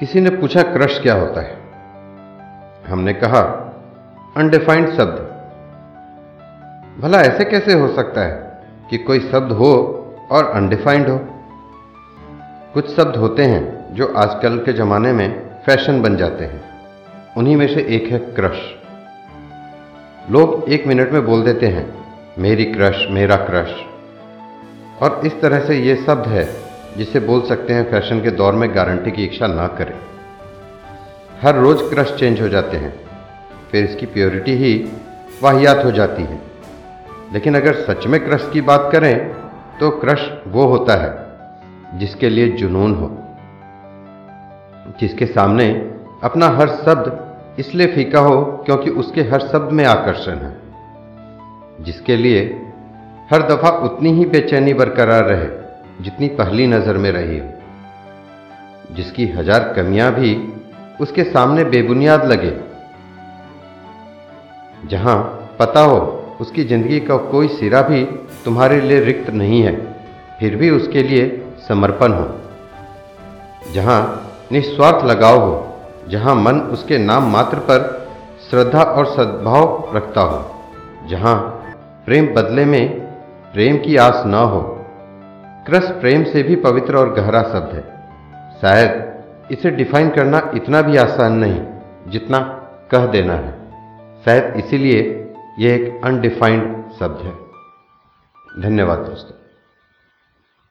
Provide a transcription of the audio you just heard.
किसी ने पूछा, क्रश क्या होता है? हमने कहा, अनडिफाइंड शब्द। भला ऐसे कैसे हो सकता है कि कोई शब्द हो और अनडिफाइंड हो? कुछ शब्द होते हैं जो आजकल के ज़माने में फ़ैशन बन जाते हैं। उन्हीं में से एक है क्रश। लोग एक मिनट में बोल देते हैं, मेरी क्रश, मेरा क्रश। और इस तरह से ये शब्द है जिसे बोल सकते हैं फ़ैशन के दौर में गारंटी की इच्छा ना करें। हर रोज क्रश चेंज हो जाते हैं, फिर इसकी प्योरिटी ही वाहियात हो जाती है। लेकिन अगर सच में क्रश की बात करें तो क्रश वो होता है जिसके लिए जुनून हो, जिसके सामने अपना हर शब्द इसलिए फीका हो क्योंकि उसके हर शब्द में आकर्षण है, जिसके लिए हर दफ़ा उतनी ही बेचैनी बरकरार रहे। जितनी पहली नज़र में रही हो। जिसकी हज़ार कमियाँ भी उसके सामने बेबुनियाद लगे। जहाँ पता हो उसकी ज़िंदगी का कोई सिरा भी तुम्हारे लिए रिक्त नहीं है, फिर भी उसके लिए समर्पण हो। जहाँ निस्वार्थ लगाव हो, जहाँ मन उसके नाम मात्र पर श्रद्धा और सद्भाव रखता हो, जहाँ प्रेम बदले में प्रेम की आस न हो। क्रस प्रेम से भी पवित्र और गहरा शब्द है। शायद इसे डिफाइन करना इतना भी आसान नहीं जितना कह देना है। शायद इसीलिए यह एक अनडिफाइंड शब्द है। धन्यवाद दोस्तों।